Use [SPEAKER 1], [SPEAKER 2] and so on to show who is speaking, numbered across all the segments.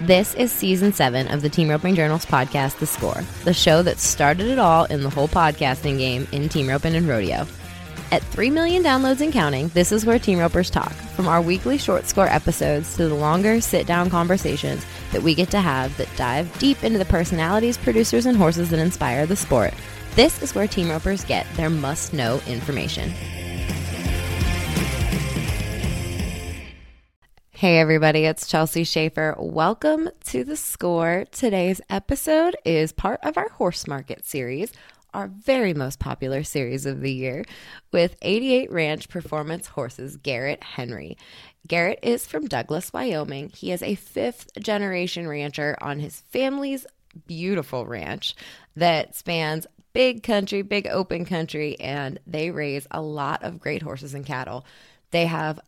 [SPEAKER 1] This is season seven of the Team Roping Journals podcast, The Score, the show that started it all in the whole podcasting game in team roping and rodeo. At 3 million downloads and counting, this is where Team Ropers talk, from our weekly short score episodes to the longer sit down conversations that we get to have that dive deep into the personalities, producers, and horses that inspire the sport. This is where Team Ropers get their must know information. Hey, everybody, it's Chelsea Shaffer. Welcome to the score. Today's episode is part of our horse market series, our very most popular series of the year, with 88 Ranch Performance Horses Garrett Henry. Garrett is from Douglas, Wyoming. He is a fifth generation rancher on his family's beautiful ranch that spans big country, big open country, and they raise a lot of great horses and cattle. They have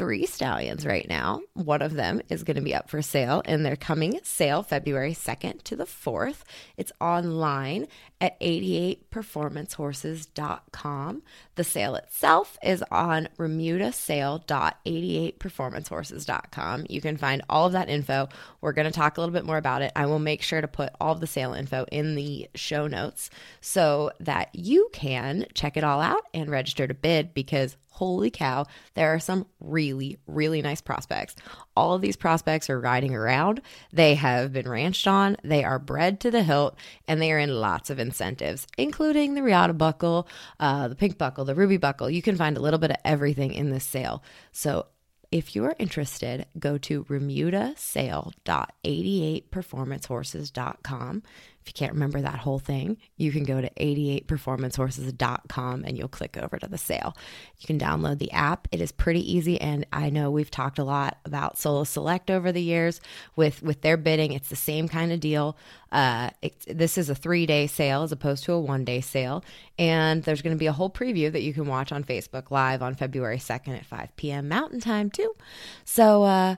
[SPEAKER 1] three stallions right now. One of them is going to be up for sale, and they're coming sale February 2nd to the 4th. It's online at 88performancehorses.com. The sale itself is on remudasale.88performancehorses.com. You can find all of that info. We're going to talk a little bit more about it. I will make sure to put all the sale info in the show notes so that you can check it all out and register to bid because holy cow, there are some really, really nice prospects. All of these prospects are riding around. They have been ranched on, they are bred to the hilt, and they are in lots of incentives, including the Riata buckle, uh, the pink buckle, the ruby buckle. You can find a little bit of everything in this sale. So if you are interested, go to remudasale.88performancehorses.com. You can't remember that whole thing, you can go to 88performancehorses.com and you'll click over to the sale. You can download the app. It is pretty easy and I know we've talked a lot about Solo Select over the years with with their bidding. It's the same kind of deal. Uh, it, this is a 3-day sale as opposed to a 1-day sale and there's going to be a whole preview that you can watch on Facebook live on February 2nd at 5 p.m. Mountain Time too. So uh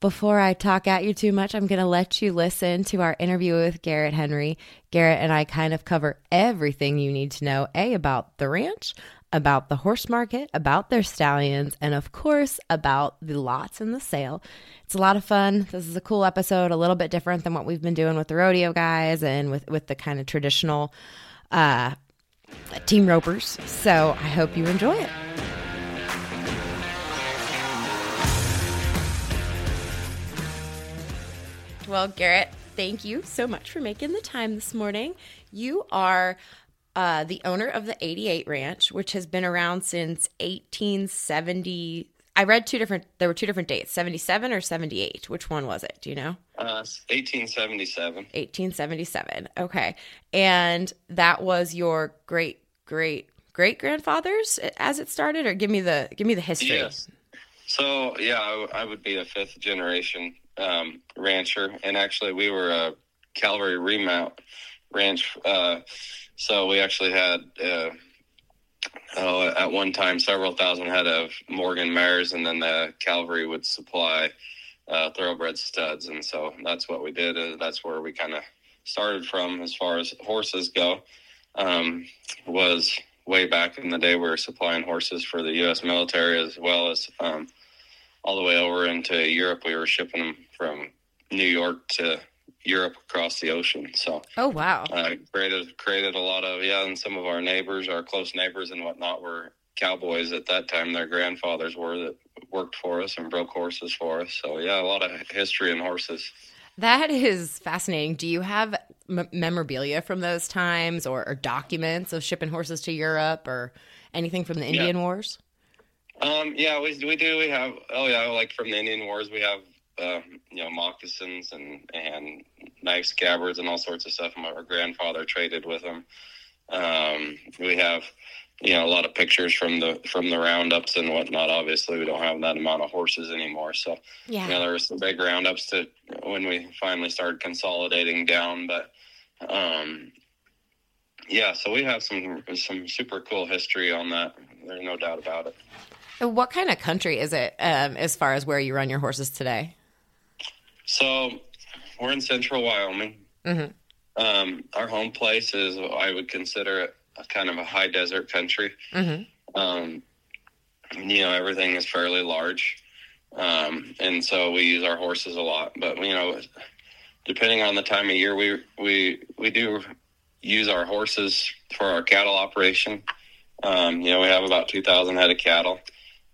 [SPEAKER 1] before I talk at you too much, I'm going to let you listen to our interview with Garrett Henry. Garrett and I kind of cover everything you need to know A, about the ranch, about the horse market, about their stallions, and of course, about the lots and the sale. It's a lot of fun. This is a cool episode, a little bit different than what we've been doing with the rodeo guys and with, with the kind of traditional uh, team ropers. So I hope you enjoy it. Well, Garrett, thank you so much for making the time this morning. You are uh, the owner of the 88 Ranch, which has been around since 1870. I read two different, there were two different dates 77 or 78. Which one was it? Do you know?
[SPEAKER 2] Uh, 1877.
[SPEAKER 1] 1877. Okay. And that was your great, great, great grandfather's as it started, or give me the give me the history.
[SPEAKER 2] Yes. So yeah, I, w- I would be a fifth generation um, rancher, and actually we were a cavalry remount ranch. Uh, so we actually had uh, oh, at one time several thousand head of Morgan mares, and then the cavalry would supply uh, thoroughbred studs, and so that's what we did. Uh, that's where we kind of started from as far as horses go. Um, was way back in the day we were supplying horses for the U.S. military as well as um, all the way over into Europe. We were shipping them from New York to Europe across the ocean. So,
[SPEAKER 1] oh wow,
[SPEAKER 2] uh, created created a lot of yeah, and some of our neighbors, our close neighbors and whatnot, were cowboys at that time. Their grandfathers were that worked for us and broke horses for us. So yeah, a lot of history in horses.
[SPEAKER 1] That is fascinating. Do you have m- memorabilia from those times or, or, documents of shipping horses to Europe or anything from the Indian
[SPEAKER 2] yeah.
[SPEAKER 1] Wars?
[SPEAKER 2] Um, yeah, we, we do. We have, oh yeah, like from the Indian Wars, we have, uh, you know, moccasins and, and knife scabbards and all sorts of stuff. My grandfather traded with them. Um, we have, you know, a lot of pictures from the from the roundups and whatnot. Obviously, we don't have that amount of horses anymore. So,
[SPEAKER 1] yeah,
[SPEAKER 2] you know, there was some big roundups to when we finally started consolidating down. But, um, yeah, so we have some some super cool history on that. There's no doubt about it.
[SPEAKER 1] What kind of country is it um, as far as where you run your horses today?
[SPEAKER 2] So, we're in central Wyoming.
[SPEAKER 1] Mm-hmm.
[SPEAKER 2] Um, our home place is, I would consider it a kind of a high desert country.
[SPEAKER 1] Mm-hmm.
[SPEAKER 2] Um, you know, everything is fairly large. Um, and so we use our horses a lot. But you know, depending on the time of year, we we we do use our horses for our cattle operation. Um, you know, we have about two thousand head of cattle,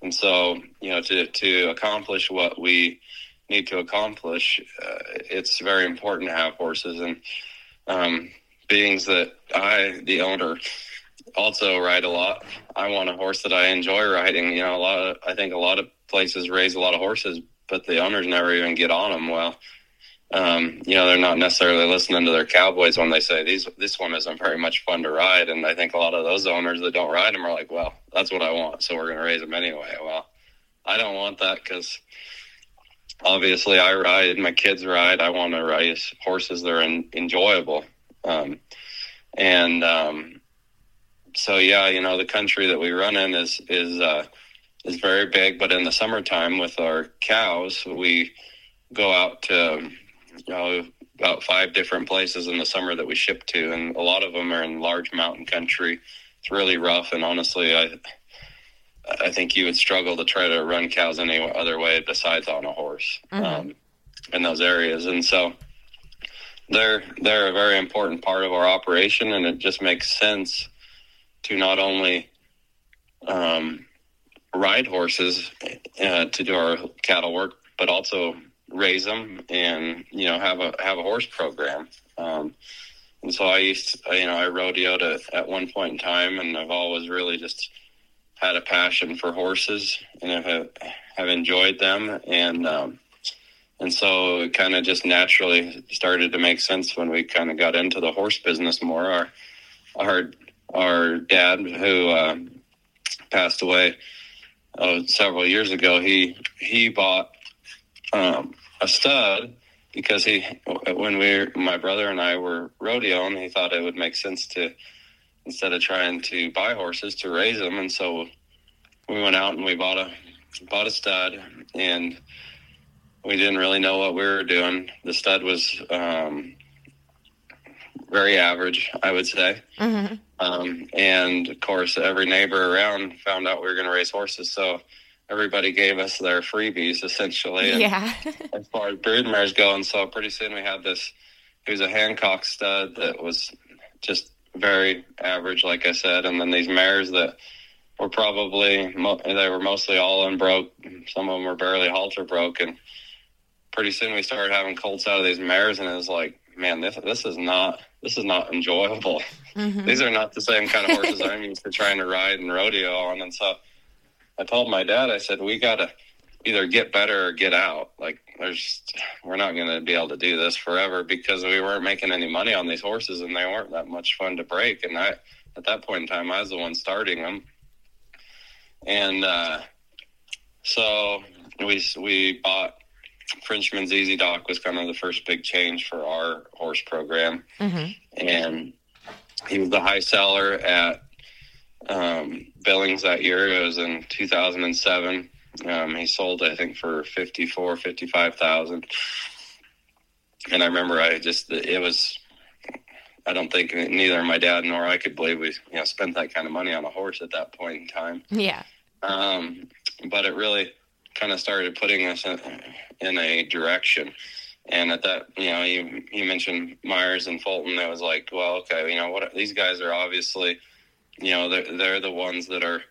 [SPEAKER 2] and so you know to to accomplish what we need to accomplish, uh, it's very important to have horses. And um, beings that I, the owner, also ride a lot. I want a horse that I enjoy riding. You know, a lot of I think a lot of places raise a lot of horses, but the owners never even get on them. Well, um, you know, they're not necessarily listening to their cowboys when they say these this one isn't very much fun to ride. And I think a lot of those owners that don't ride them are like, well, that's what I want, so we're going to raise them anyway. Well, I don't want that because obviously I ride, my kids ride. I want to raise horses that are in, enjoyable. Um, and um, so yeah, you know, the country that we run in is is uh, is very big. But in the summertime, with our cows, we go out to you know about five different places in the summer that we ship to, and a lot of them are in large mountain country. It's really rough, and honestly, I I think you would struggle to try to run cows any other way besides on a horse mm-hmm. um, in those areas, and so they're they're a very important part of our operation, and it just makes sense to not only um, ride horses uh, to do our cattle work, but also raise them and you know have a have a horse program. Um, and so I used, to, you know, I rodeoed at, at one point in time, and I've always really just had a passion for horses, and have have enjoyed them, and um, and so it kind of just naturally started to make sense when we kind of got into the horse business more. Our our our dad, who uh, passed away uh, several years ago, he he bought um, a stud because he when we my brother and I were rodeoing, he thought it would make sense to instead of trying to buy horses to raise them, and so we went out and we bought a bought a stud and we didn't really know what we were doing. The stud was um, very average, I would say. Mm-hmm. Um, and of course, every neighbor around found out we were going to raise horses. So everybody gave us their freebies essentially. And
[SPEAKER 1] yeah.
[SPEAKER 2] as far as brood mares go. And so pretty soon we had this, it was a Hancock stud that was just very average, like I said. And then these mares that were probably, they were mostly all unbroke. Some of them were barely halter broke. And pretty soon we started having colts out of these mares, and it was like, man, this this is not this is not enjoyable. Mm-hmm. These are not the same kind of horses I'm used to trying to ride and rodeo on. And so I told my dad, I said, we got to either get better or get out. Like, there's we're not going to be able to do this forever because we weren't making any money on these horses, and they weren't that much fun to break. And I at that point in time, I was the one starting them, and uh, so we we bought Frenchman's Easy Dock was kind of the first big change for our horse program, mm-hmm. and he was the high seller at um, Billings that year. It was in 2007. Um, he sold, I think, for 54, 55,000. And I remember I just, it was, I don't think neither my dad nor I could believe we, you know, spent that kind of money on a horse at that point in time.
[SPEAKER 1] Yeah.
[SPEAKER 2] Um, but it really kind of started putting us in, in a direction. And at that, you know, you you mentioned Myers and Fulton. It was like, well, okay, you know, what these guys are obviously, you know, they're they're the ones that are,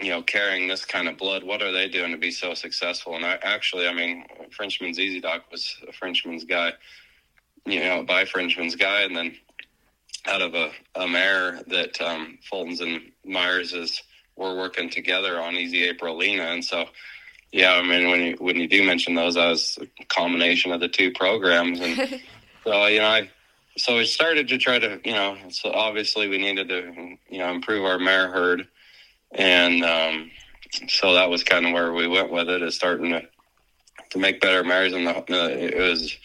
[SPEAKER 2] you know, carrying this kind of blood. What are they doing to be so successful? And I actually, I mean, Frenchman's Easy Doc was a Frenchman's guy, you know, by Frenchman's guy, and then out of a, a mare that um, Fulton's and Myers is were working together on Easy Aprilina, and so yeah, I mean, when you when you do mention those, that was a combination of the two programs, and so you know, I so we started to try to you know, so obviously we needed to you know improve our mare herd, and um, so that was kind of where we went with it, is starting to to make better mares, and the, uh, it was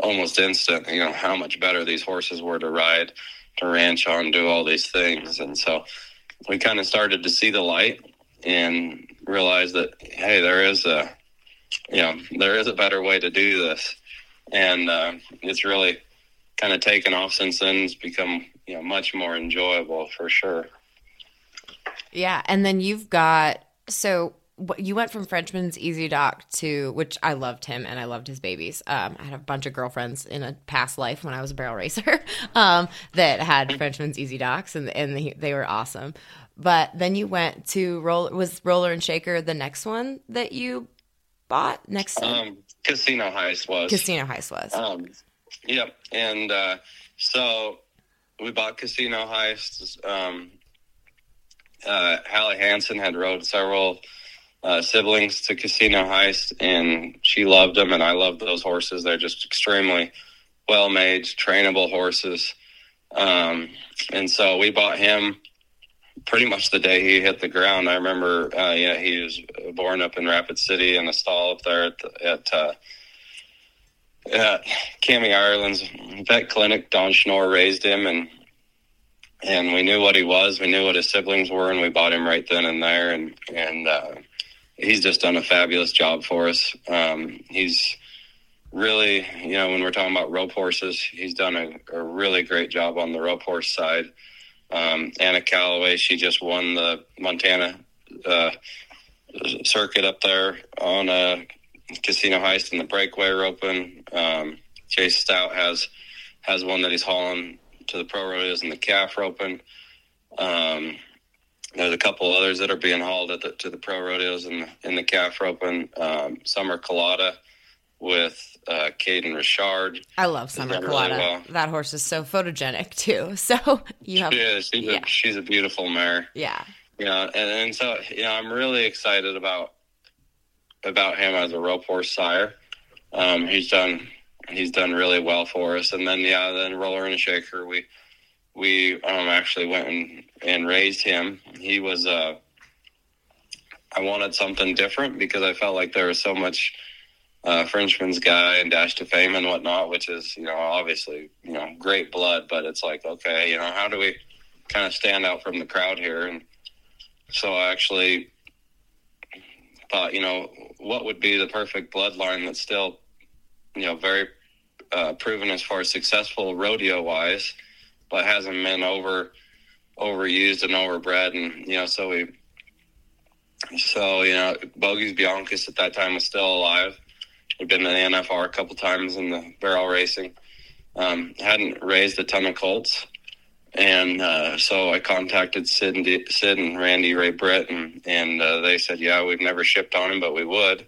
[SPEAKER 2] almost instant, you know, how much better these horses were to ride, to ranch on, do all these things, and so we kind of started to see the light and realize that hey, there is a you know there is a better way to do this, and uh, it's really kind of taken off since then. It's become you know much more enjoyable for sure.
[SPEAKER 1] Yeah, and then you've got so you went from Frenchman's Easy Dock to which I loved him and I loved his babies. Um, I had a bunch of girlfriends in a past life when I was a barrel racer um, that had Frenchman's Easy Docks and and they, were awesome. But then you went to roll was Roller and Shaker the next one that you bought next
[SPEAKER 2] um, Casino Heist was
[SPEAKER 1] Casino Heist was.
[SPEAKER 2] Um, yep, and uh, so we bought Casino Heist. Um, uh, Hallie Hansen had rode several uh, siblings to Casino Heist, and she loved them, and I loved those horses. They're just extremely well made, trainable horses. Um, and so we bought him pretty much the day he hit the ground. I remember, uh, yeah, he was born up in Rapid City in a stall up there at, the, at uh, at Cami Ireland's vet clinic. Don Schnorr raised him, and and we knew what he was. We knew what his siblings were, and we bought him right then and there. And and uh, he's just done a fabulous job for us. Um, he's really, you know, when we're talking about rope horses, he's done a, a really great job on the rope horse side. Um, Anna Calloway, she just won the Montana uh, circuit up there on a Casino Heist in the breakaway roping. Um, Chase Stout has has one that he's hauling to the pro rodeos and the calf roping. Um, there's a couple others that are being hauled at the, to the pro rodeos and the, in the calf roping. Um, Summer Collada with uh, Caden Richard.
[SPEAKER 1] I love Summer Collada. Really well. That horse is so photogenic too. So you have.
[SPEAKER 2] She is. She's, yeah. a, she's a beautiful mare.
[SPEAKER 1] Yeah.
[SPEAKER 2] You know, and, and so you know, I'm really excited about about him as a rope horse sire. Um, he's done he's done really well for us. And then yeah, then roller and shaker, we we um, actually went and, and raised him. He was uh, I wanted something different because I felt like there was so much uh, Frenchman's guy and Dash to Fame and whatnot, which is you know obviously you know great blood, but it's like okay, you know how do we kind of stand out from the crowd here? And so I actually thought, you know, what would be the perfect bloodline that's still, you know, very uh, proven as far as successful rodeo wise, but hasn't been over overused and overbred, and you know, so we, so you know, Bogies Biancas at that time was still alive. We'd been in the NFR a couple times in the barrel racing. Um, hadn't raised a ton of colts, and uh, so I contacted Sid and, D- Sid and Randy Ray Britt, and, and uh, they said, "Yeah, we've never shipped on him, but we would."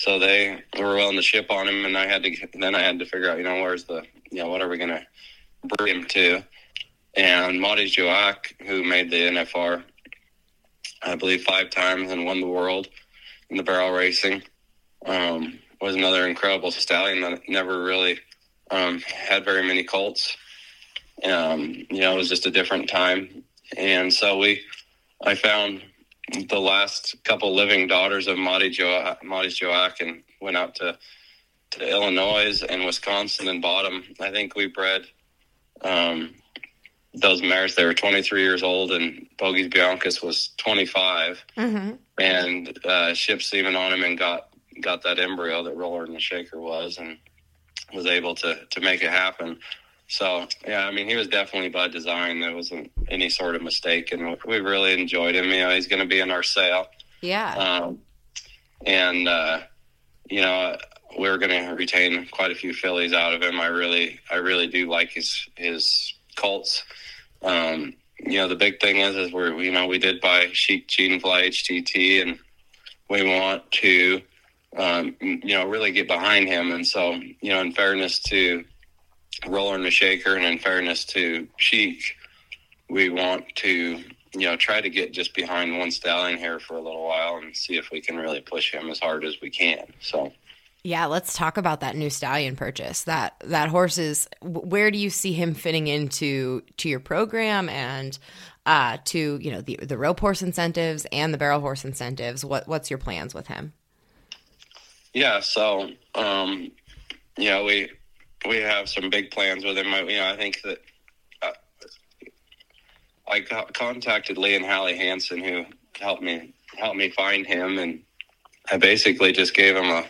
[SPEAKER 2] So they were willing to ship on him, and I had to. Then I had to figure out, you know, where's the, you know, what are we going to bring him to? And Marty Joak, who made the NFR, I believe five times and won the world in the barrel racing, um, was another incredible stallion that never really um, had very many colts um, you know, it was just a different time. And so we, I found the last couple living daughters of Marty jo- Joak and went out to, to Illinois and Wisconsin and bought them. I think we bred um, those mares. They were 23 years old and Bogies Biancas was 25 mm-hmm. and uh, shipped semen on him and got, got that embryo that Roller and the Shaker was and was able to, to make it happen. So yeah, I mean, he was definitely by design. There wasn't any sort of mistake, and we really enjoyed him. You know, he's going to be in our sale.
[SPEAKER 1] Yeah.
[SPEAKER 2] Um, and uh, you know, we're going to retain quite a few fillies out of him. I really, I really do like his his colts. Um, you know, the big thing is, is we're you know we did buy Sheik Jean Fly HHT, and we want to, um, you know, really get behind him. And so, you know, in fairness to roller and the shaker, and in fairness to Sheik, we want to you know try to get just behind one stallion here for a little while and see if we can really push him as hard as we can. So.
[SPEAKER 1] Yeah, let's talk about that new stallion purchase. That that horse is. Where do you see him fitting into to your program and uh, to you know the the rope horse incentives and the barrel horse incentives? What what's your plans with him?
[SPEAKER 2] Yeah, so um, you know we we have some big plans with him. You know, I think that uh, I contacted Lee and Hallie Hansen, who helped me helped me find him, and I basically just gave him a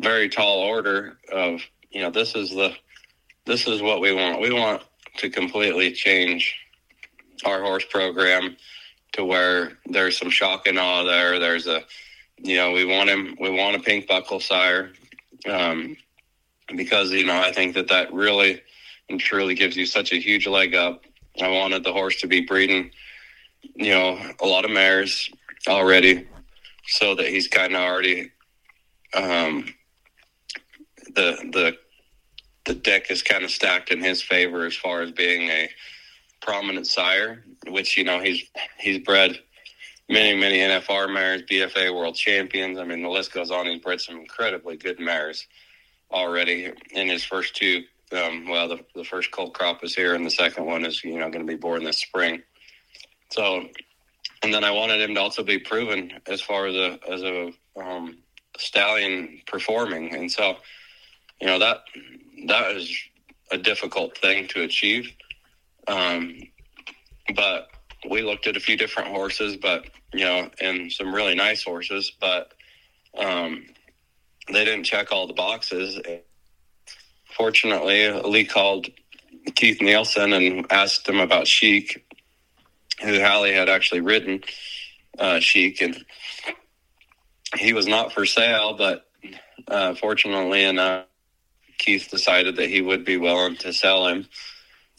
[SPEAKER 2] very tall order of, you know, this is the this is what we want. We want to completely change our horse program to where there's some shock and awe there. There's a, you know, we want him, we want a pink buckle sire, um, because you know I think that that really and truly gives you such a huge leg up. I wanted the horse to be breeding, you know, a lot of mares already, so that he's kind of already, um, the the the deck is kind of stacked in his favor as far as being a prominent sire, which you know he's he's bred many many NFR mares, BFA World Champions. I mean the list goes on. He's bred some incredibly good mares already in his first two. Um, well, the, the first colt crop is here, and the second one is you know going to be born this spring. So, and then I wanted him to also be proven as far as a as a um, stallion performing, and so you know that that is a difficult thing to achieve. Um, but we looked at a few different horses, but you know, and some really nice horses, but um, they didn't check all the boxes. Fortunately, Lee called Keith Nielsen and asked him about Sheik, who Hallie had actually ridden uh, Sheik, and he was not for sale. But uh, fortunately enough, Keith decided that he would be willing to sell him,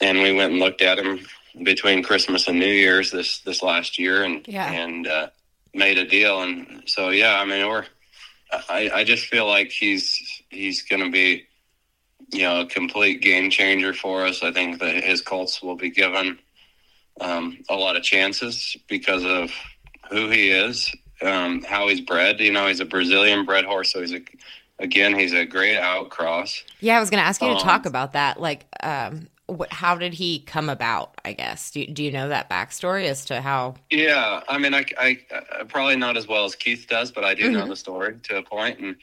[SPEAKER 2] and we went and looked at him between Christmas and New Year's this this last year, and
[SPEAKER 1] yeah.
[SPEAKER 2] and uh, made a deal. And so, yeah, I mean, we're I, I just feel like he's he's going to be, you know, a complete game changer for us. I think that his Colts will be given um, a lot of chances because of who he is, um, how he's bred. You know, he's a Brazilian bred horse, so he's a again he's a great outcross.
[SPEAKER 1] Yeah, I was going to ask you to um, talk about that. Like, um, what, how did he come about? I guess do do you know that backstory as to how?
[SPEAKER 2] Yeah, I mean, I, I, I probably not as well as Keith does, but I do mm-hmm. know the story to a point, and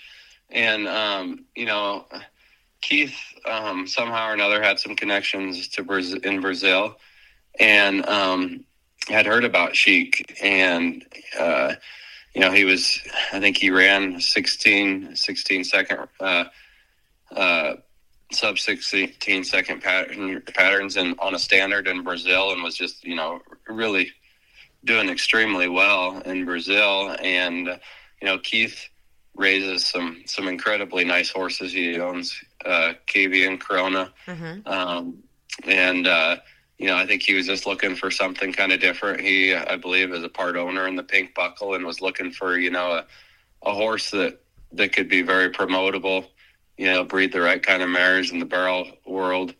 [SPEAKER 2] and um, you know, Keith um, somehow or another had some connections to Brazil, in Brazil, and um, had heard about Sheik, and uh, you know, he was, I think he ran 16, 16 second. Uh, uh, sub 16 second pattern, patterns and on a standard in Brazil and was just, you know, really doing extremely well in Brazil. And, you know, Keith raises some, some incredibly nice horses. He owns, uh, and Corona. Mm-hmm. Um, and, uh, you know, I think he was just looking for something kind of different. He, I believe, is a part owner in the Pink Buckle and was looking for, you know, a, a horse that, that could be very promotable you know, breed the right kind of mares in the barrel world,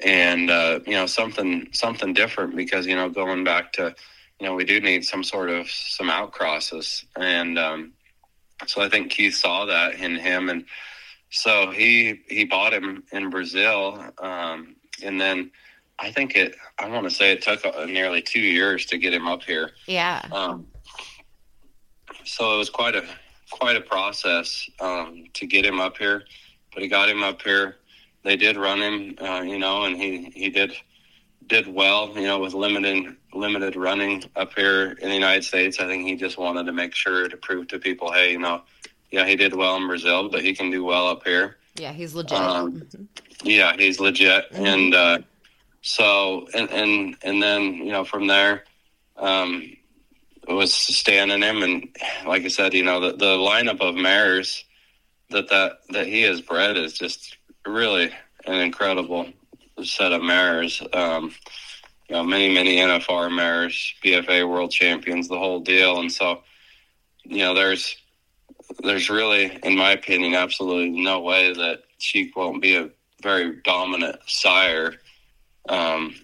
[SPEAKER 2] and uh, you know something something different because you know going back to you know we do need some sort of some outcrosses, and um, so I think Keith saw that in him, and so he he bought him in Brazil, um, and then. I think it. I want to say it took uh, nearly two years to get him up here.
[SPEAKER 1] Yeah.
[SPEAKER 2] Um, so it was quite a quite a process um, to get him up here but he got him up here. They did run him, uh, you know, and he he did did well, you know, with limited limited running up here in the United States. I think he just wanted to make sure to prove to people, hey, you know, yeah, he did well in Brazil, but he can do well up here.
[SPEAKER 1] Yeah, he's legit. Um,
[SPEAKER 2] mm-hmm. yeah, he's legit, mm-hmm. and uh, so and and and then you know from there. Um, was standing him and like I said, you know, the, the lineup of mares that that that he has bred is just really an incredible set of mares. Um, you know, many many NFR mares, BFA World Champions, the whole deal, and so you know, there's there's really, in my opinion, absolutely no way that Sheik won't be a very dominant sire um,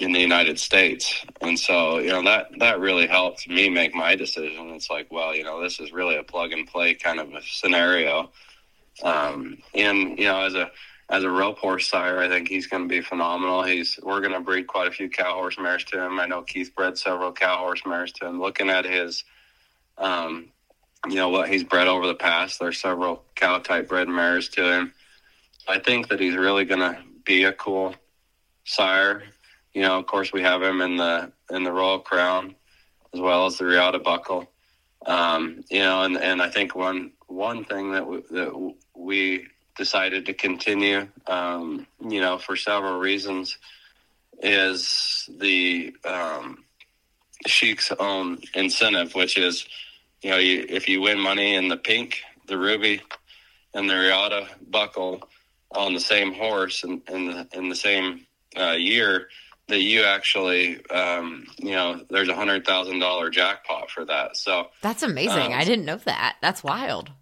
[SPEAKER 2] in the United States. And so, you know, that that really helped me make my decision. It's like, well, you know, this is really a plug and play kind of a scenario. Um, and you know, as a as a rope horse sire, I think he's going to be phenomenal. He's we're going to breed quite a few cow horse mares to him. I know Keith bred several cow horse mares to him. Looking at his, um, you know, what he's bred over the past, there's several cow type bred mares to him. I think that he's really going to be a cool sire. You know, of course, we have him in the in the Royal Crown as well as the Riata Buckle. Um, you know, and and I think one one thing that we, that we decided to continue, um, you know, for several reasons, is the um, Sheik's own incentive, which is, you know, you, if you win money in the pink, the ruby, and the riata buckle on the same horse in, in the in the same uh, year, that you actually, um, you know, there's a hundred thousand dollar jackpot for that. So
[SPEAKER 1] that's amazing. Um, I didn't know that. That's wild.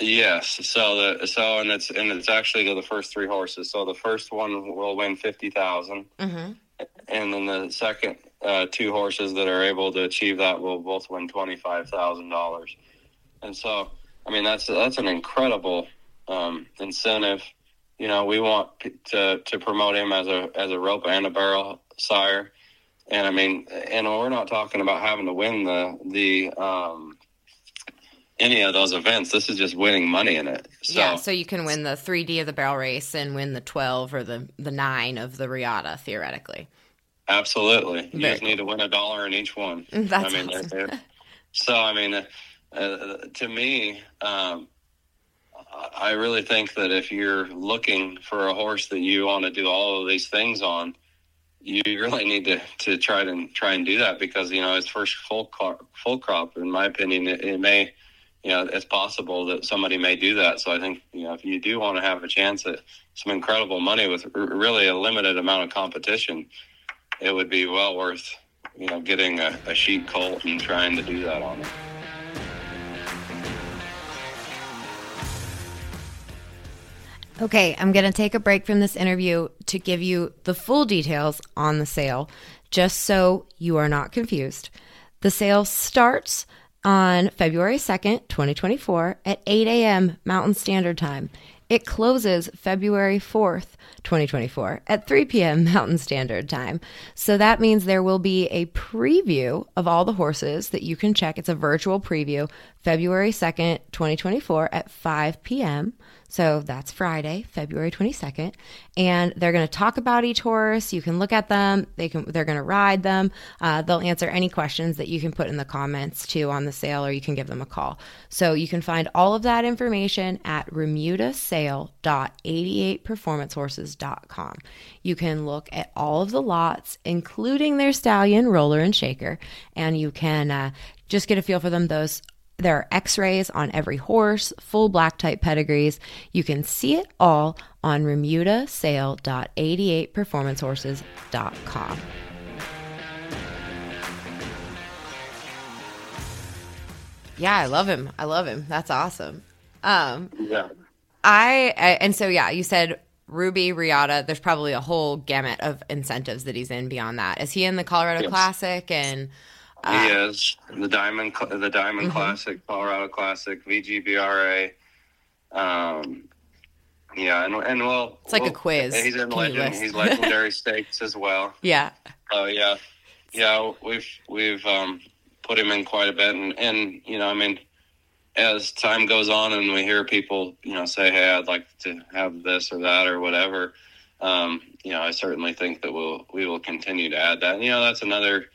[SPEAKER 2] Yes. So the so and it's and it's actually the first three horses. So the first one will win fifty thousand, mm mm-hmm. and then the second uh, two horses that are able to achieve that will both win twenty five thousand dollars. And so, I mean, that's that's an incredible um, incentive. You know, we want to to promote him as a as a rope and a barrel sire, and I mean, and we're not talking about having to win the the um, any of those events. This is just winning money in it. So,
[SPEAKER 1] yeah, so you can win the 3D of the barrel race and win the 12 or the the 9 of the Riata, theoretically.
[SPEAKER 2] Absolutely. You Very just cool. need to win a dollar in each one.
[SPEAKER 1] That's
[SPEAKER 2] I mean,
[SPEAKER 1] awesome.
[SPEAKER 2] so I mean, uh, uh, to me, um, I really think that if you're looking for a horse that you want to do all of these things on, you really need to, to try to try and do that because you know his first full crop, full crop, in my opinion, it, it may you know, it's possible that somebody may do that. So I think, you know, if you do want to have a chance at some incredible money with really a limited amount of competition, it would be well worth, you know, getting a, a Sheik colt and trying to do that on it.
[SPEAKER 1] Okay, I'm going to take a break from this interview to give you the full details on the sale, just so you are not confused. The sale starts on February 2nd, 2024, at 8 a.m. Mountain Standard Time. It closes February 4th, 2024, at 3 p.m. Mountain Standard Time. So that means there will be a preview of all the horses that you can check. It's a virtual preview, February 2nd, 2024, at 5 p.m. So that's Friday, February 22nd, and they're going to talk about each horse. You can look at them. They can they're going to ride them. Uh, they'll answer any questions that you can put in the comments too on the sale, or you can give them a call. So you can find all of that information at remudasale.88performancehorses.com. You can look at all of the lots, including their stallion, roller, and shaker, and you can uh, just get a feel for them. Those there are x rays on every horse, full black type pedigrees. You can see it all on remudasale.88performancehorses.com. Yeah, I love him. I love him. That's awesome. Um,
[SPEAKER 2] yeah.
[SPEAKER 1] I, I and so yeah, you said Ruby Riata. There's probably a whole gamut of incentives that he's in beyond that. Is he in the Colorado yes. Classic and?
[SPEAKER 2] He uh, is the Diamond, the Diamond mm-hmm. Classic, Colorado Classic, VGBRA. Um, yeah, and and well,
[SPEAKER 1] it's like
[SPEAKER 2] well,
[SPEAKER 1] a quiz.
[SPEAKER 2] He's in legend. He's legendary stakes as well.
[SPEAKER 1] Yeah.
[SPEAKER 2] Oh yeah, yeah. We've we've um, put him in quite a bit, and and you know, I mean, as time goes on, and we hear people, you know, say, "Hey, I'd like to have this or that or whatever." Um, you know, I certainly think that we'll we will continue to add that. And, you know, that's another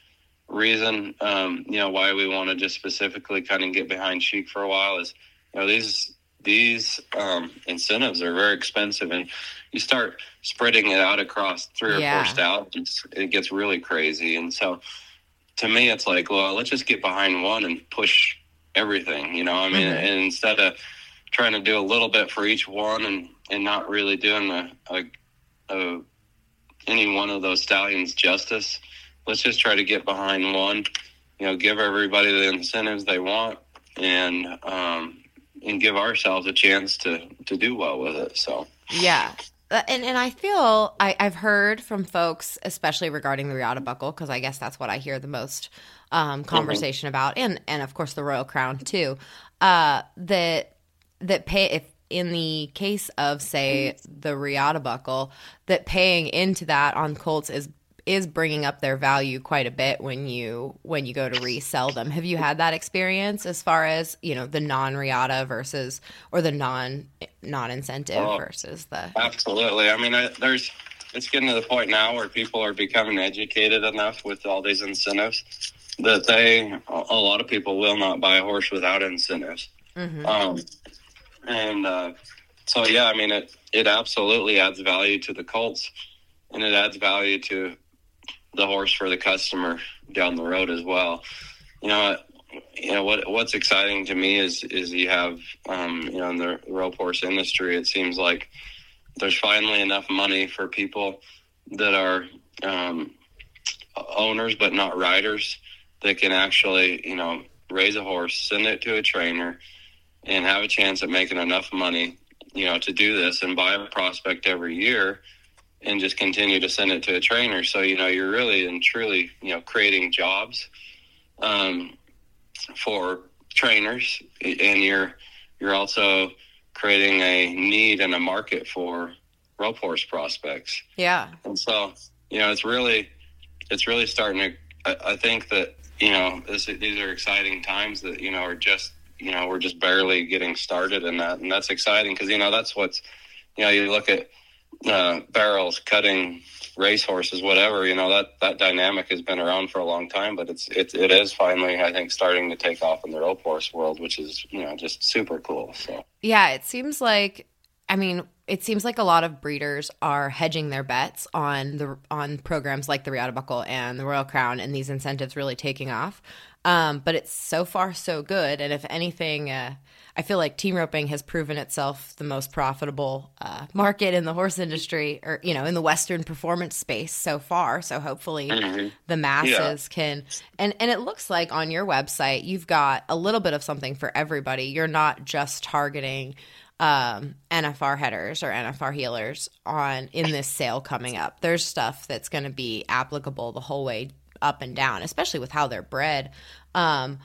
[SPEAKER 2] reason, um, you know, why we want to just specifically kind of get behind Sheik for a while is, you know, these these um, incentives are very expensive, and you start spreading it out across three or four stallions, it gets really crazy. And so, to me, it's like, well, let's just get behind one and push everything. You know, I mean, mm-hmm. and instead of trying to do a little bit for each one and and not really doing a, a, a any one of those stallions justice let's just try to get behind one. You know, give everybody the incentives they want, and um, and give ourselves a chance to to do well with it. So
[SPEAKER 1] yeah. Uh, and and I feel I, I've heard from folks, especially regarding the Riata buckle, because I guess that's what I hear the most um, mm-hmm. conversation mm-hmm. about, and and of course the Royal Crown too. Uh, that that pay if in the case of say the Riata buckle, that paying into that on Colts is is bringing up their value quite a bit when you when you go to resell them. Have you had that experience as far as you know the non Riata versus or the non non incentive oh, versus the?
[SPEAKER 2] Absolutely. I mean, I, there's it's getting to the point now where people are becoming educated enough with all these incentives that they a lot of people will not buy a horse without incentives. Mm-hmm. Um, and uh, so yeah, I mean it it absolutely adds value to the colts and it adds value to the horse for the customer down the road as well. You know, you know what what's exciting to me is is you have um, you know in the rope horse industry it seems like there's finally enough money for people that are um, owners but not riders that can actually you know raise a horse send it to a trainer and have a chance at making enough money you know to do this and buy a prospect every year and just continue to send it to a trainer so you know you're really and truly you know creating jobs um, for trainers, and you're you're also creating a need and a market for rope horse prospects.
[SPEAKER 1] Yeah,
[SPEAKER 2] and so you know it's really it's really starting to. I, I think that you know this, these are exciting times that you know are just you know we're just barely getting started in that, and that's exciting because you know that's what's you know you look at uh, barrels cutting racehorses, whatever. You know that that dynamic has been around for a long time, but it's it, it is finally, I think, starting to take off in the rope horse world, which is you know just super cool. So
[SPEAKER 1] yeah, it seems like. I mean, it seems like a lot of breeders are hedging their bets on the on programs like the Riata Buckle and the Royal Crown, and these incentives really taking off. Um, but it's so far so good, and if anything, uh, I feel like team roping has proven itself the most profitable uh, market in the horse industry, or you know, in the Western performance space so far. So hopefully, mm-hmm. the masses yeah. can. And and it looks like on your website you've got a little bit of something for everybody. You're not just targeting um, NFR headers or NFR healers on in this sale coming up. There's stuff that's going to be applicable the whole way up and down, especially with how they're bred. Um,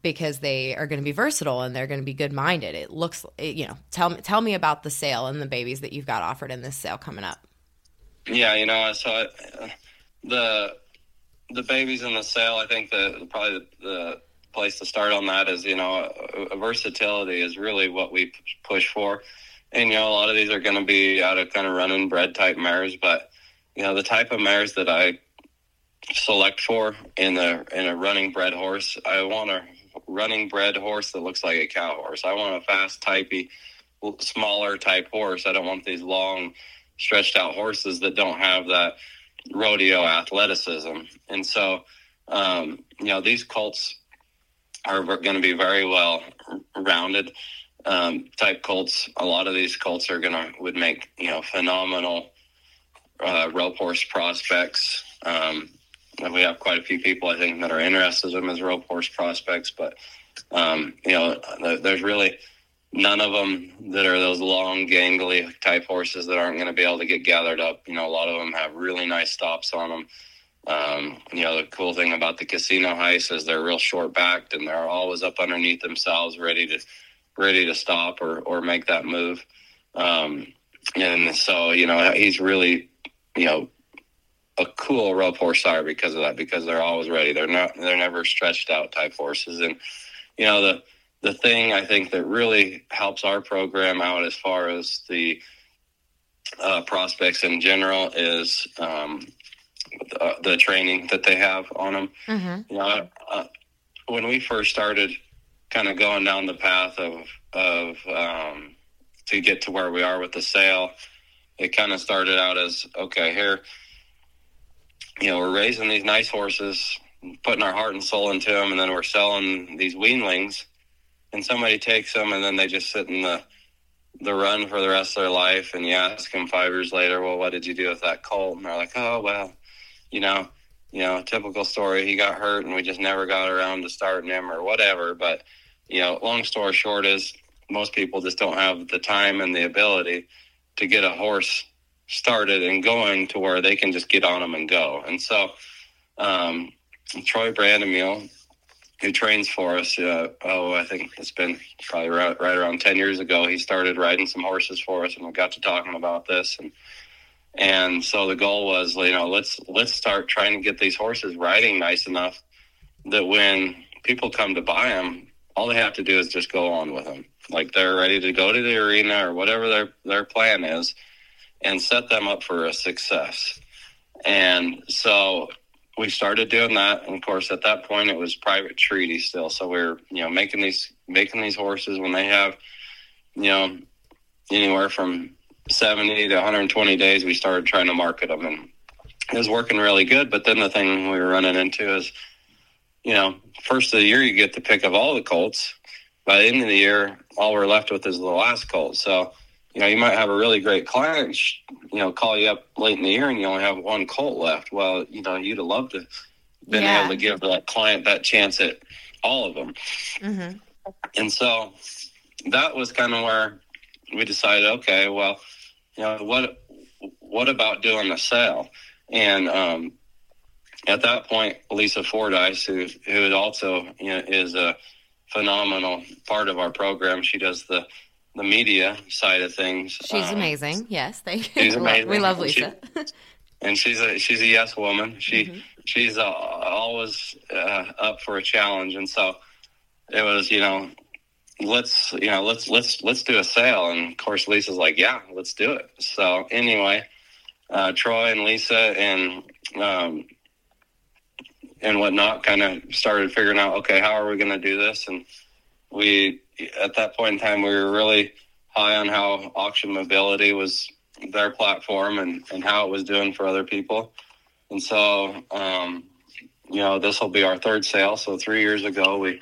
[SPEAKER 1] because they are going to be versatile and they're going to be good minded. It looks, you know, tell me tell me about the sale and the babies that you've got offered in this sale coming up.
[SPEAKER 2] Yeah, you know, so uh, the the babies in the sale. I think the probably the, the place to start on that is you know versatility is really what we push for, and you know a lot of these are going to be out of kind of running bred type mares, but you know the type of mares that I select for in the in a running bred horse, I want a running bred horse that looks like a cow horse. I want a fast, typey, smaller type horse. I don't want these long, stretched out horses that don't have that rodeo athleticism. And so, um, you know, these colts are going to be very well rounded um, type colts. A lot of these colts are going to would make you know phenomenal uh, rope horse prospects. Um, we have quite a few people I think that are interested in them as rope horse prospects. But um, you know, there's really none of them that are those long, gangly type horses that aren't going to be able to get gathered up. You know, a lot of them have really nice stops on them. Um, you know, the cool thing about the casino heist is they're real short backed and they're always up underneath themselves, ready to ready to stop or or make that move. Um, and so, you know, he's really, you know, a cool rope horse are because of that because they're always ready. They're not they're never stretched out type horses and you know the the thing I think that really helps our program out as far as the uh, prospects in general is um, the, the, training that they have on them. Mm-hmm. You know, uh, when we first started kind of going down the path of of um, to get to where we are with the sale, it kind of started out as okay here you know, we're raising these nice horses, putting our heart and soul into them, and then we're selling these weanlings, and somebody takes them, and then they just sit in the the run for the rest of their life. And you ask them five years later, well, what did you do with that colt? And they're like, oh, well, you know, you know, typical story. He got hurt, and we just never got around to starting him or whatever. But you know, long story short is most people just don't have the time and the ability to get a horse started and going to where they can just get on them and go. And so, um, Troy Brandemule, who trains for us, uh, oh, I think it's been probably right, right, around 10 years ago, he started riding some horses for us and we got to talking about this. And, and so the goal was, you know, let's, let's start trying to get these horses riding nice enough that when people come to buy them, all they have to do is just go on with them. Like they're ready to go to the arena or whatever their, their plan is and set them up for a success. And so we started doing that. And of course, at that point, it was private treaty still. So we are you know, making these making these horses when they have, you know, anywhere from 70 to 120 days. We started trying to market them and it was working really good. But then the thing we were running into is, you know, first of the year you get the pick of all the colts. By the end of the year, all we're left with is the last colt. So, you know, you might have a really great client, you know, call you up late in the year and you only have one colt left. Well, you know, you'd have loved to been yeah. able to give that client that chance at all of them. Mm-hmm. And so that was kind of where we decided, okay, well, you know, what what about doing a sale? And um, at that point, Lisa Fordyce, who who also you know, is a phenomenal part of our program, she does the the media side of things.
[SPEAKER 1] She's um, amazing. Yes, thank you. She's amazing. we love Lisa.
[SPEAKER 2] She, and she's a she's a yes woman. She mm-hmm. she's uh, always uh, up for a challenge, and so it was you know let's you know let's let's let's do a sale, and of course Lisa's like yeah let's do it. So anyway, uh, Troy and Lisa and um, and whatnot kind of started figuring out okay how are we going to do this, and we at that point in time we were really high on how auction mobility was their platform and, and how it was doing for other people. And so, um, you know, this will be our third sale. So three years ago, we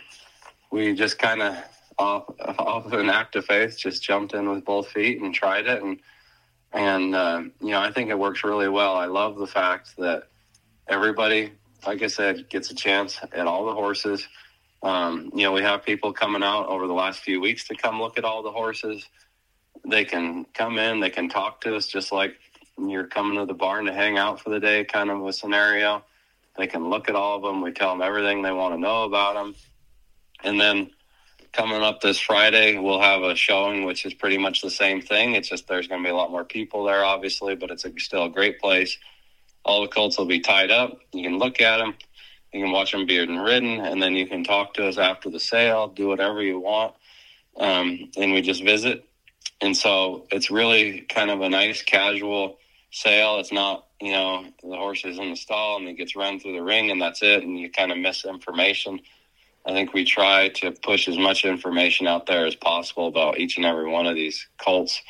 [SPEAKER 2] we just kind of off off of an act of faith, just jumped in with both feet and tried it, and and uh, you know, I think it works really well. I love the fact that everybody, like I said, gets a chance at all the horses. Um, you know, we have people coming out over the last few weeks to come look at all the horses they can come in, they can talk to us just like you're coming to the barn to hang out for the day, kind of a scenario. They can look at all of them. We tell them everything they want to know about them. And then coming up this Friday, we'll have a showing, which is pretty much the same thing. It's just there's going to be a lot more people there, obviously, but it's a, still a great place. All the colts will be tied up. You can look at them, you can watch them being ridden, and then you can talk to us after the sale, do whatever you want. Um, and we just visit and so it's really kind of a nice casual sale. It's not, you know, the horse is in the stall and he gets run through the ring and that's it, and you kind of miss information. I think we try to push as much information out there as possible about each and every one of these colts.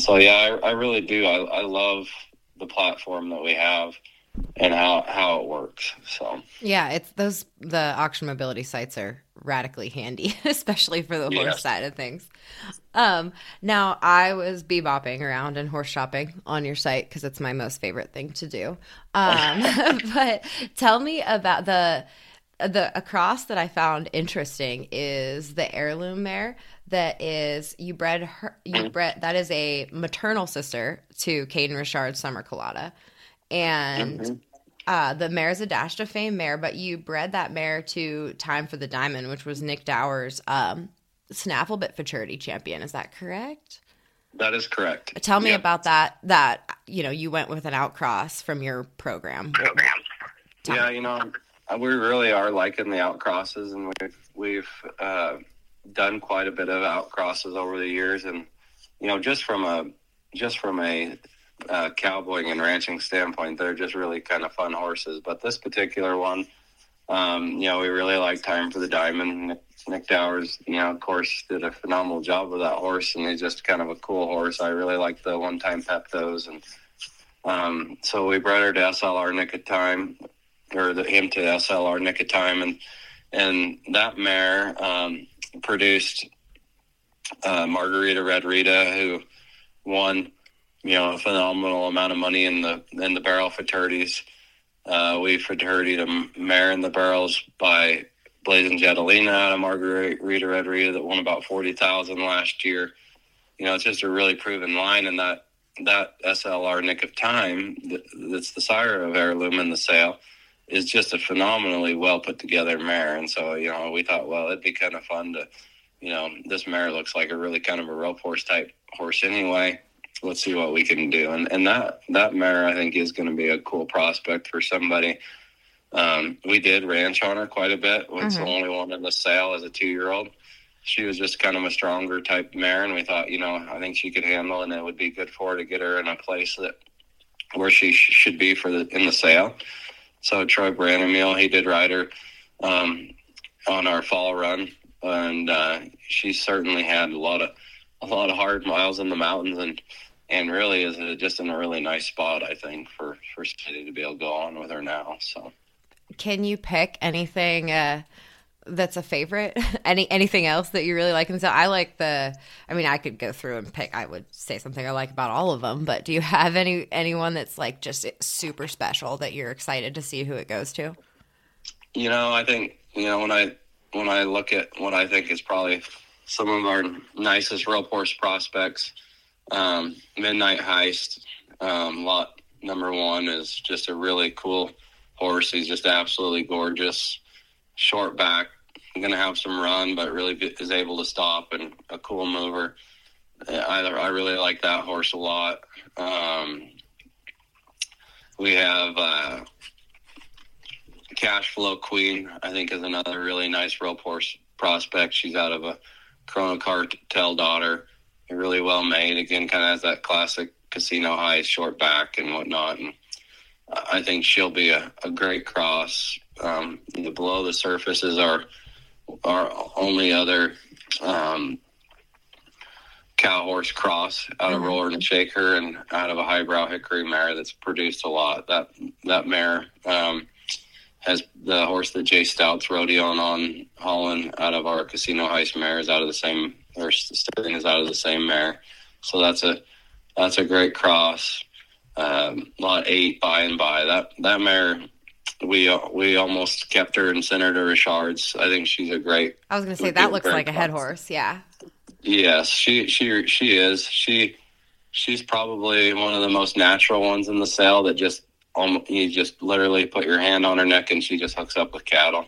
[SPEAKER 2] So yeah, I, I really do. I, I love the platform that we have and how how it works. So
[SPEAKER 1] yeah, it's those the auction mobility sites are radically handy, especially for the horse yes. side of things. Um, now I was bebopping around and horse shopping on your site because it's my most favorite thing to do. Um, but tell me about the the across that I found interesting is the heirloom mare that is you bred her you mm-hmm. bred that is a maternal sister to Caden Richard Summer Collada. And mm-hmm. uh, the mare is a Dash to Fame mare, but you bred that mare to Time for the Diamond, which was Nick Dowers' um, Snafflebit Futurity champion. Is that correct?
[SPEAKER 2] That is correct.
[SPEAKER 1] Tell me yep. about that. That you know, you went with an outcross from your program. Program.
[SPEAKER 2] Yeah, you know, we really are liking the outcrosses, and we've we've uh, done quite a bit of outcrosses over the years, and you know, just from a just from a uh, cowboying and ranching standpoint, they're just really kind of fun horses. But this particular one, um, you know, we really like Time for the Diamond. Nick, Dowers, you know, of course, did a phenomenal job with that horse, and he's just kind of a cool horse. I really like the one time Peptos, and um, so we bred her to SLR Nick of Time, or the, him to SLR Nick of Time, and and that mare um, produced uh, Margarita Red Rita, who won you know a phenomenal amount of money in the in the barrel futurities. Uh, we fraternity to mare in the barrels by Blazing Jetalina out of Margarita Red Rita that won about forty thousand last year. You know, it's just a really proven line, and that that SLR Nick of Time that's the sire of Heirloom in the sale is just a phenomenally well put together mare. And so, you know, we thought, well, it'd be kind of fun to, you know, this mare looks like a really kind of a rope horse type horse anyway let's see what we can do. And and that that mare I think is going to be a cool prospect for somebody. Um, we did ranch on her quite a bit. Was mm-hmm. the only one in the sale as a two year old. She was just kind of a stronger type mare, and we thought, you know, I think she could handle, and it would be good for her to get her in a place that where she sh- should be for the in the sale. So Troy Brandemule, he did ride her um, on our fall run, and uh, she certainly had a lot of a lot of hard miles in the mountains and and really is just in a really nice spot, I think, for for City to be able to go on with her now. So,
[SPEAKER 1] can you pick anything uh, that's a favorite? Any anything else that you really like? And so I like the. I mean, I could go through and pick. I would say something I like about all of them, but do you have any anyone that's like just super special that you're excited to see who it goes to?
[SPEAKER 2] You know, I think you know when I when I look at what I think is probably some of our nicest rope horse prospects. Um, Midnight Heist, um, lot number one is just a really cool horse. He's just absolutely gorgeous. Short back, going to have some run, but really is able to stop and a cool mover. Either I really like that horse a lot. Um, we have uh, Cash Flow Queen. I think is another really nice rope horse prospect. She's out of a Corona Cartel daughter, really well made. Again, kind of has that classic casino high, short back and whatnot. And I think she'll be a, a great cross. Um, the below the surface is our our only other um, cow horse cross out of mm-hmm. Roller and Shaker and out of a highbrow hickory mare that's produced a lot. That that mare um, has the horse that Jay Stout's rodeoing on Holland out of our Casino Heist mares out of the same or Sterling is out of the same mare. So that's a that's a great cross. Um, lot eight by and by that that mare we we almost kept her and sent her to Richard's. I think she's a great.
[SPEAKER 1] I was going to say that looks like a head horse. Yeah.
[SPEAKER 2] Yes, she she she is. She she's probably one of the most natural ones in the sale that just um, you just literally put your hand on her neck and she just hooks up with cattle.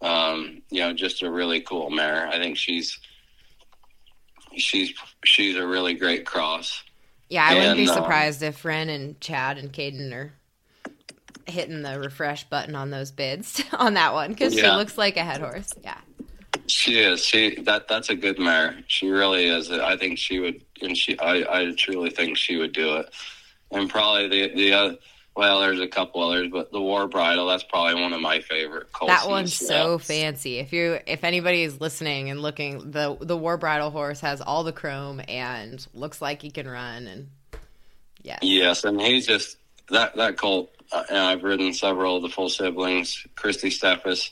[SPEAKER 2] Um, you know, just a really cool mare. I think she's she's she's a really great cross.
[SPEAKER 1] Yeah, I and, wouldn't be uh, surprised if Ren and Chad and Caden are hitting the refresh button on those bids on that one because yeah. she looks like a head horse. Yeah,
[SPEAKER 2] she is. She that that's a good mare. She really is. I think she would, and she I I truly think she would do it. And probably the the other well, there's a couple others, but the War Bridle, that's probably one of my favorite.
[SPEAKER 1] Colson's that one's so fancy. If you if anybody is listening and looking, the the War Bridle horse has all the chrome and looks like he can run and
[SPEAKER 2] yeah. Yes, and he's just that that colt uh, I've ridden several of the full siblings. Christy Steffes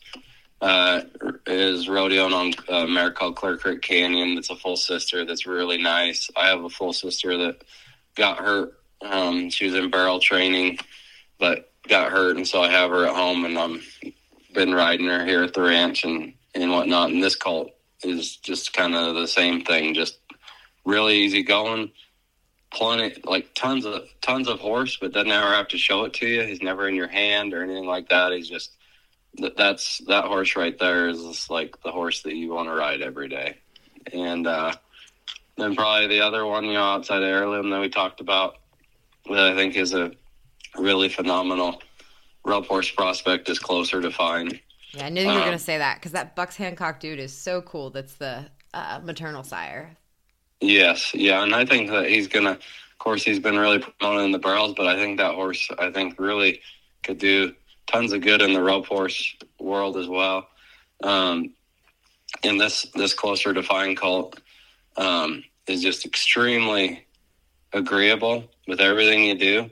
[SPEAKER 2] uh, is rodeoing on a mare called Clear Creek Canyon. That's a full sister that's really nice. I have a full sister that got hurt um, she was in barrel training, but got hurt, and so I have her at home, and I'm been riding her here at the ranch and and whatnot. And this colt is just kind of the same thing, just really easy going, plenty like tons of tons of horse, but doesn't ever have to show it to you. He's never in your hand or anything like that. He's just that's that horse right there is like the horse that you want to ride every day. And uh, then probably the other one, you know, outside of heirloom that we talked about that I think is a really phenomenal rope horse prospect is closer to fine.
[SPEAKER 1] Yeah, I knew you were um, going to say that because that Bucks Hancock dude is so cool. That's the uh, maternal sire.
[SPEAKER 2] Yes, yeah, and I think that he's going to. Of course, he's been really promoted in the barrels, but I think that horse, I think, really could do tons of good in the rope horse world as well. Um, and this this closer to fine colt um, is just extremely agreeable with everything you do.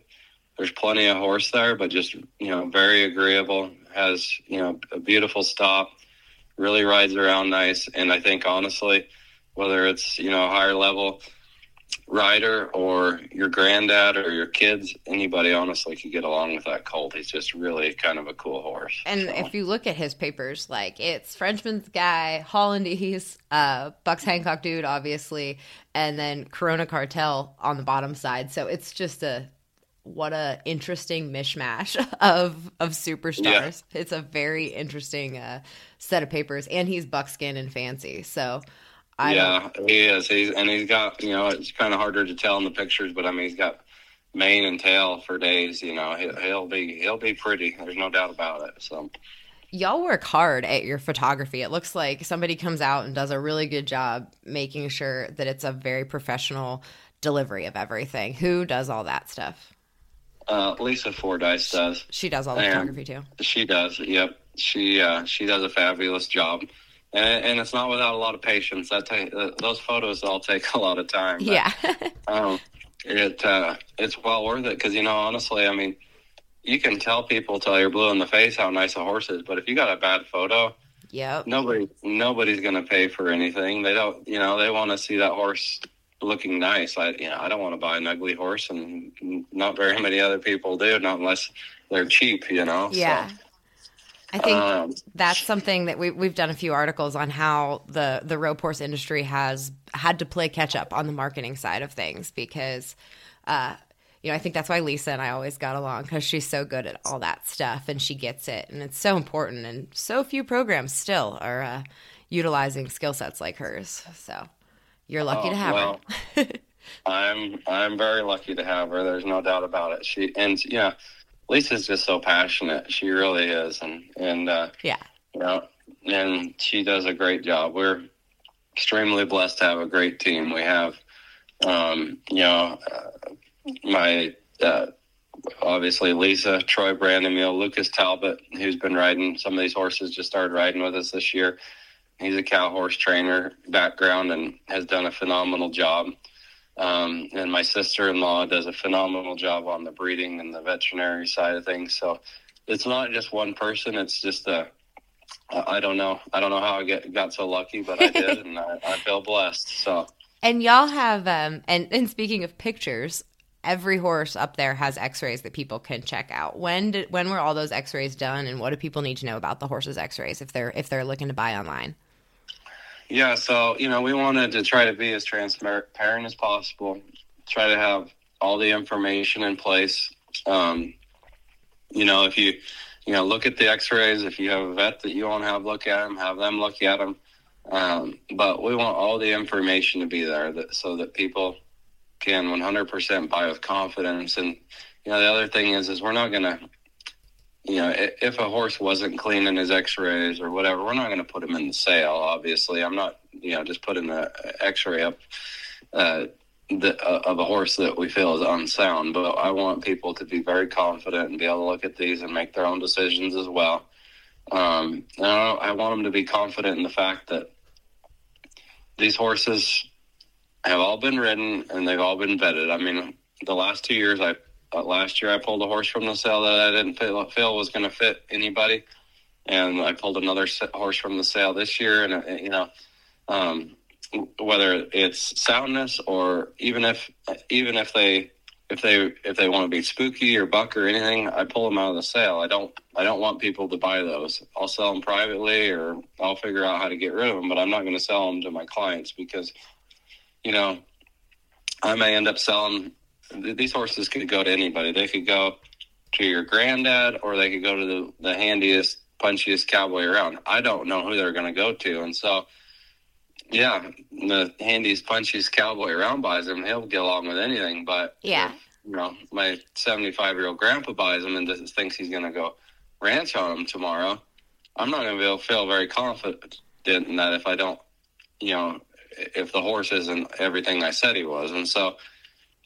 [SPEAKER 2] There's plenty of horse there, but just you know, very agreeable. Has you know a beautiful stop, really rides around nice, and I think honestly, whether it's you know higher level rider or your granddad or your kids, anybody honestly could get along with that colt. He's just really kind of a cool horse.
[SPEAKER 1] And so. if you look at his papers, like it's Frenchman's Guy, Hollandese, uh, Bucks Hancock dude, obviously, and then Corona Cartel on the bottom side. So it's just a what a interesting mishmash of of superstars. Yeah. It's a very interesting uh, set of papers, and he's buckskin and fancy. So
[SPEAKER 2] I yeah, he is. He's and he's got you know it's kind of harder to tell in the pictures, but I mean he's got mane and tail for days. You know he'll, he'll be he'll be pretty. There's no doubt about it. So
[SPEAKER 1] y'all work hard at your photography. It looks like somebody comes out and does a really good job making sure that it's a very professional delivery of everything. Who does all that stuff?
[SPEAKER 2] Uh, Lisa Fordyce does.
[SPEAKER 1] She does all the and photography too.
[SPEAKER 2] She does. Yep. She uh, she does a fabulous job and, and it's not without a lot of patience. That take, uh, those photos all take a lot of time.
[SPEAKER 1] But,
[SPEAKER 2] yeah. um, it uh, it's well worth it because you know honestly, I mean, you can tell people till you're blue in the face how nice a horse is, but if you got a bad photo,
[SPEAKER 1] yeah,
[SPEAKER 2] nobody nobody's going to pay for anything. They don't, you know, they want to see that horse looking nice. I, you know, I don't want to buy an ugly horse, and not very many other people do, not unless they're cheap, you know.
[SPEAKER 1] Yeah.
[SPEAKER 2] So,
[SPEAKER 1] I think
[SPEAKER 2] um,
[SPEAKER 1] that's something that we, we've done a few articles on how the the rope horse industry has had to play catch up on the marketing side of things because uh you know i think that's why lisa and i always got along because she's so good at all that stuff and she gets it and it's so important and so few programs still are uh, utilizing skill sets like hers so you're lucky
[SPEAKER 2] Oh,
[SPEAKER 1] to have
[SPEAKER 2] well,
[SPEAKER 1] her
[SPEAKER 2] I'm I'm very lucky to have her. There's no doubt about it. She and yeah, Lisa's just so passionate. She really is, and and uh,
[SPEAKER 1] yeah
[SPEAKER 2] you know, and she does a great job. We're extremely blessed to have a great team. We have, um, you know, uh, my uh, obviously Lisa, Troy Brandon Lucas Talbot, who's been riding some of these horses, just started riding with us this year. He's a cow horse trainer background and has done a phenomenal job. Um, and my sister-in-law does a phenomenal job on the breeding and the veterinary side of things. So it's not just one person. It's just a, I don't know. I don't know how I get, got so lucky, but I did, and I, I feel blessed. So
[SPEAKER 1] And y'all have um and and speaking of pictures, every horse up there has x-rays that people can check out. When did when were all those x-rays done and what do people need to know about the horse's x-rays if they're if they're looking to buy online?
[SPEAKER 2] Yeah, so you know, we wanted to try to be as transparent as possible. Try to have all the information in place. Um, you know, if you you know look at the X-rays, if you have a vet that you want to have look at them, have them look at them. Um, but we want all the information to be there that so that people can 100% buy with confidence. And you know, the other thing is, is we're not gonna you know, if a horse wasn't cleaning his X-rays or whatever, we're not going to put him in the sale. Obviously, I'm not, you know, just putting the X-ray up uh, the, uh, of a horse that we feel is unsound. But I want people to be very confident and be able to look at these and make their own decisions as well. Um, I, I want them to be confident in the fact that these horses have all been ridden and they've all been vetted. I mean, the last two years I uh, last year I pulled a horse from the sale that I didn't feel, was going to fit anybody, and I pulled another horse from the sale this year, and uh, you know, um, whether it's soundness or even if even if they if they if they want to be spooky or buck or anything, I pull them out of the sale. I don't I don't want people to buy those. I'll sell them privately or I'll figure out how to get rid of them, but I'm not going to sell them to my clients because you know I may end up selling these horses could go to anybody. They could go to your granddad or they could go to the, the handiest, punchiest cowboy around. I don't know who they're going to go to. And so, yeah, the handiest, punchiest cowboy around buys them. He'll get along with anything. But,
[SPEAKER 1] Yeah.
[SPEAKER 2] if, you know, my 75 year old grandpa buys them and thinks he's going to go ranch on them tomorrow. I'm not going to be able to feel very confident in that if I don't, you know, if the horse isn't everything I said he was. And so,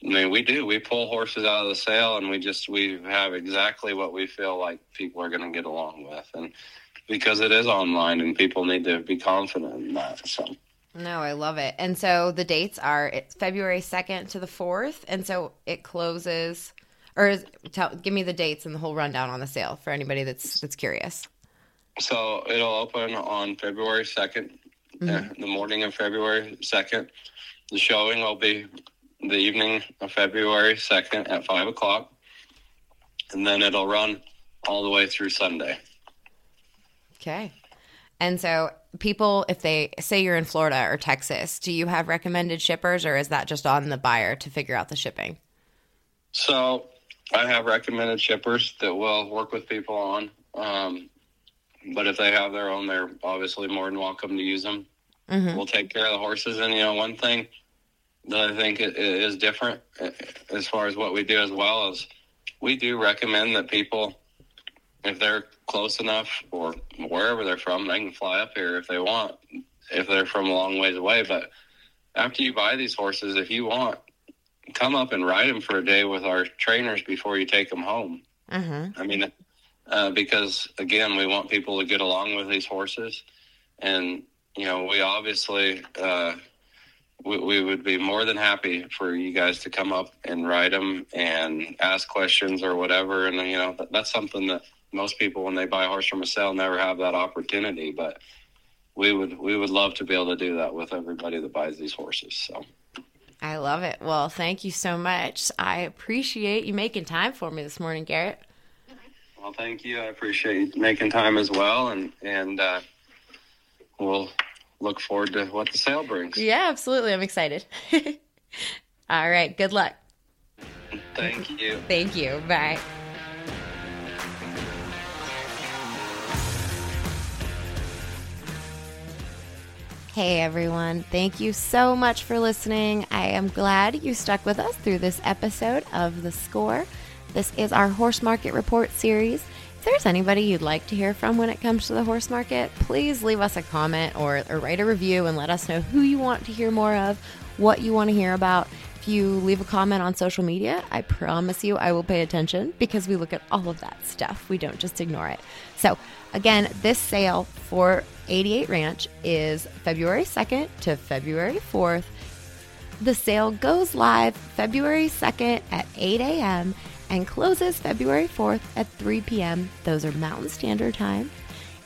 [SPEAKER 2] I mean, we do. We pull horses out of the sale, and we just we have exactly what we feel like people are going to get along with, and because it is online, and people need to be confident in that. So,
[SPEAKER 1] No, I love it. And so the dates are it's February 2nd to the 4th. And so it closes or is, tell, give me the dates and the whole rundown on the sale for anybody that's that's curious.
[SPEAKER 2] so it'll open on February 2nd uh, the morning of February second. The showing will be the evening of February second at five o'clock, and then it'll run all the way through Sunday.
[SPEAKER 1] Okay. And so people if they say you're in Florida or Texas, do you have recommended shippers or is that just on the buyer to figure out the shipping?
[SPEAKER 2] So I have recommended shippers that will work with people on. Um, but if they have their own, they're obviously more than welcome to use them.
[SPEAKER 1] Mhm.
[SPEAKER 2] We'll take care of the horses. And, you know, one thing I think i- is different uh, as far as what we do as well is we do recommend that people, if they're close enough or wherever they're from, they can fly up here if they want, if they're from a long ways away. But after you buy these horses, if you want, come up and ride them for a day with our trainers before you take them home.
[SPEAKER 1] Mhm.
[SPEAKER 2] I mean, uh, because again, we want people to get along with these horses, and you know, we obviously uh, we, we would be more than happy for you guys to come up and ride them and ask questions or whatever. And you know that, that's something that most people when they buy a horse from a sale never have that opportunity, but we would we would love to be able to do that with everybody that buys these horses. So.
[SPEAKER 1] I love it. Well, thank you so much. I appreciate you making time for me this morning, Garrett.
[SPEAKER 2] Well, thank you. I appreciate you making time as well, and and uh, we'll look forward to what the sale brings.
[SPEAKER 1] Yeah, absolutely. I'm excited. All right. Good luck.
[SPEAKER 2] Thank you.
[SPEAKER 1] Thank you. Bye. Hey everyone, thank you so much for listening. I am glad you stuck with us through this episode of The Score. This is our Horse Market Report series. If there's anybody you'd like to hear from when it comes to the horse market, please leave us a comment or, or write a review and let us know who you want to hear more of, what you want to hear about. If you leave a comment on social media, I promise you I will pay attention because we look at all of that stuff. We don't just ignore it. So, again, this sale for 88 Ranch is February 2nd to February 4th. The sale goes live February 2nd at 8 a.m. and closes February 4th at 3 p.m. Those are Mountain Standard Time.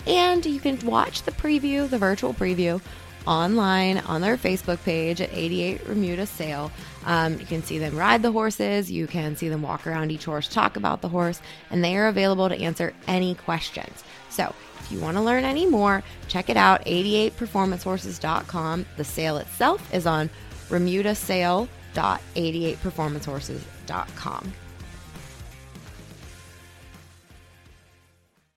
[SPEAKER 1] And you can watch the preview, the virtual preview, online on their Facebook page at 88 Remuda Sale. Um, you can see them ride the horses, you can see them walk around each horse, talk about the horse, and they are available to answer any questions. So, if you want to learn any more, check it out 88performancehorses.com. The sale itself is on remudasale.88performancehorses.com.